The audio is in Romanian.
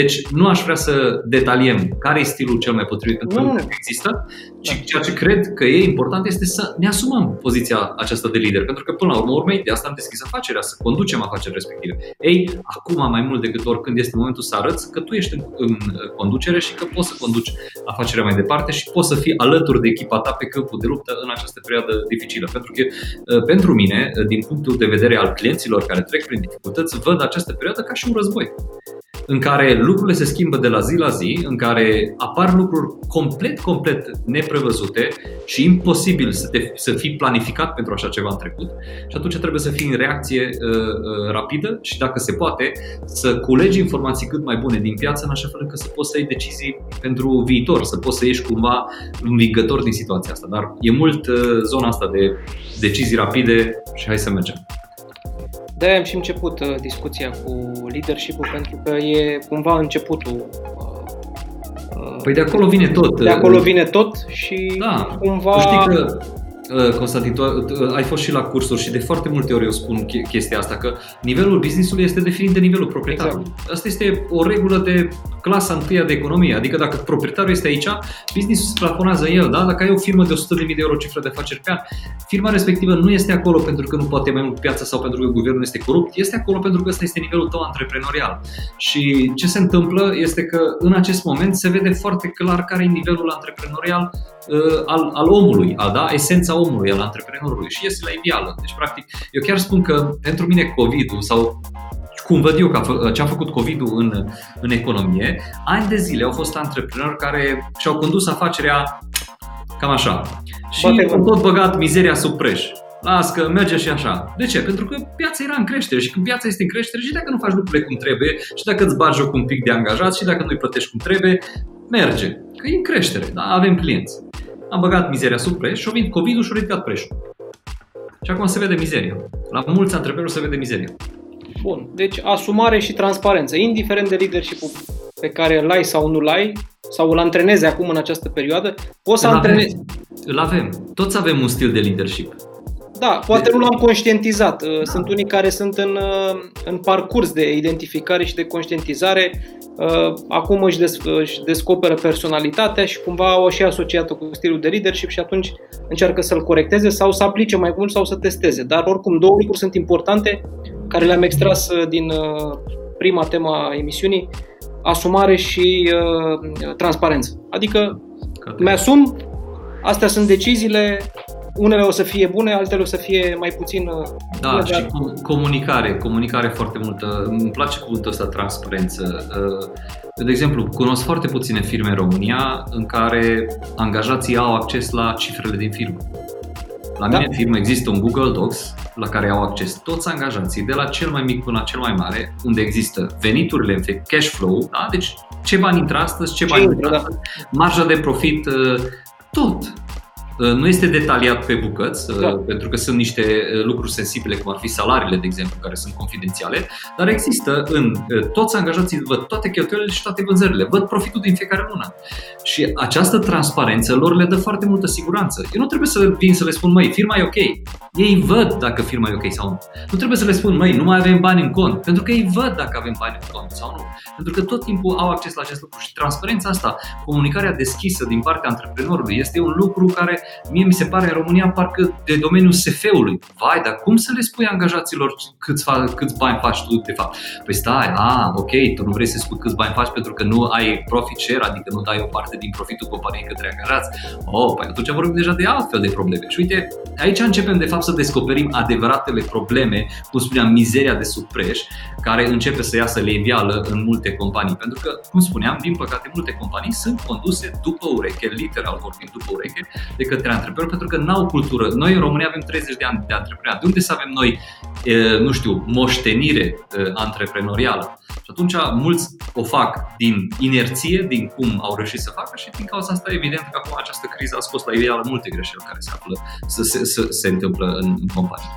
Deci nu aș vrea să detaliem care e stilul cel mai potrivit pentru că există, ci da. ceea ce cred că e important este să ne asumăm poziția aceasta de lider. Pentru că până la urmă, urmei, de asta am deschis afacerea, să conducem afacerea respective. Ei, acum mai mult decât oricând este momentul să arăți că tu ești în, în conducere și că poți să conduci afacerea mai departe și poți să fii alături de echipa ta pe câmpul de luptă în această perioadă dificilă. Pentru că ă, pentru mine, din punctul de vedere al clienților care trec prin dificultăți, văd această perioadă ca și un război în care lucrurile se schimbă de la zi la zi, în care apar lucruri complet, complet neprevăzute și imposibil să, te, să fii planificat pentru așa ceva în trecut și atunci trebuie să fii în reacție uh, uh, rapidă și dacă se poate să culegi informații cât mai bune din piață în așa fel încât să poți să iei decizii pentru viitor, să poți să ieși cumva învingător din situația asta. Dar e mult uh, zona asta de decizii rapide și hai să mergem de am și început uh, discuția cu leadership-ul pentru că e cumva începutul uh, uh Păi de acolo vine tot. De acolo vine tot și da. cumva... Tu știi că Uh, Constantin, tu uh, ai fost și la cursuri și de foarte multe ori eu spun chestia asta, că nivelul businessului este definit de nivelul proprietarului. Exact. Asta este o regulă de clasa întâia de economie, adică dacă proprietarul este aici, businessul se plafonează el, da? Dacă ai o firmă de 100.000 de euro cifră de afaceri pe an, firma respectivă nu este acolo pentru că nu poate mai mult piața sau pentru că guvernul este corupt, este acolo pentru că ăsta este nivelul tău antreprenorial. Și ce se întâmplă este că în acest moment se vede foarte clar care e nivelul antreprenorial uh, al, al omului, al, da? esența omului, al antreprenorului și iese la iveală. Deci, practic, eu chiar spun că pentru mine COVID-ul sau cum văd eu că ce a făcut COVID-ul în, în economie, ani de zile au fost antreprenori care și-au condus afacerea cam așa. Și au tot băgat mizeria sub preș. Las că merge și așa. De ce? Pentru că piața era în creștere și când piața este în creștere și dacă nu faci lucrurile cum trebuie și dacă îți bagi joc un pic de angajat și dacă nu-i plătești cum trebuie, merge. Că e în creștere, da? avem clienți. Am băgat mizeria sub preț și a venit COVID-ul și a ridicat prețul. Și acum se vede mizeria. La mulți antreprenori se vede mizeria. Bun. Deci asumare și transparență. Indiferent de leadership pe care îl ai sau nu îl ai, sau îl antrenezi acum în această perioadă, poți să antrenezi. Îl avem. Toți avem un stil de leadership. Da, poate nu l-am conștientizat. Uh, sunt unii care sunt în, uh, în parcurs de identificare și de conștientizare. Uh, acum își, des, își descoperă personalitatea și cumva o și asociată cu stilul de leadership și atunci încearcă să-l corecteze sau să aplice mai mult sau să testeze. Dar oricum două lucruri sunt importante care le-am extras din prima tema a emisiunii, asumare și uh, transparență. Adică mi-asum, astea sunt deciziile, unele o să fie bune, altele o să fie mai puțin uh, Da, bune, și dar... comunicare, comunicare foarte multă. Îmi place cuvântul ăsta, transparență. Uh, de exemplu, cunosc foarte puține firme în România în care angajații au acces la cifrele din firmă. La mine da. în firmă există un Google Docs la care au acces toți angajații, de la cel mai mic până la cel mai mare, unde există veniturile, cash flow, da? deci ce bani intră astăzi, ce, ce bani intră da. astăzi, marja de profit, uh, tot. Uh, nu este detaliat pe bucăți, uh, da. pentru că sunt niște uh, lucruri sensibile, cum ar fi salariile, de exemplu, care sunt confidențiale, dar există în toți angajații, văd toate cheltuielile și toate vânzările, văd profitul din fiecare lună. Și această transparență lor le dă foarte multă siguranță. Eu nu trebuie să vin să le spun, măi, firma e ok. Ei văd dacă firma e ok sau nu. Nu trebuie să le spun, măi, nu mai avem bani în cont, pentru că ei văd dacă avem bani în cont sau nu. Pentru că tot timpul au acces la acest lucru și transparența asta, comunicarea deschisă din partea antreprenorului este un lucru care mie mi se pare în România parcă de domeniul SF-ului. Vai, dar cum să le spui angajaților câți, fa- câți bani faci tu de fapt? Păi stai, a, ok, tu nu vrei să spui câți bani faci pentru că nu ai profit share, adică nu dai o parte din profitul companiei către angajați. Oh, păi atunci vorbim deja de altfel de probleme. Și uite, aici începem de fapt să descoperim adevăratele probleme, cum spuneam, mizeria de sub preș, care începe să iasă levială în multe companii. Pentru că, cum spuneam, din păcate, multe companii sunt conduse după ureche, literal vorbind după ureche, de către antreprenori pentru că n-au cultură. Noi în România avem 30 de ani de antreprenoriat. De unde să avem noi, nu știu, moștenire antreprenorială? Și atunci mulți o fac din inerție, din cum au reușit să facă și din cauza asta evident că acum această criză a scos la ideală multe greșeli care se află să se, să, se întâmplă în, în companie.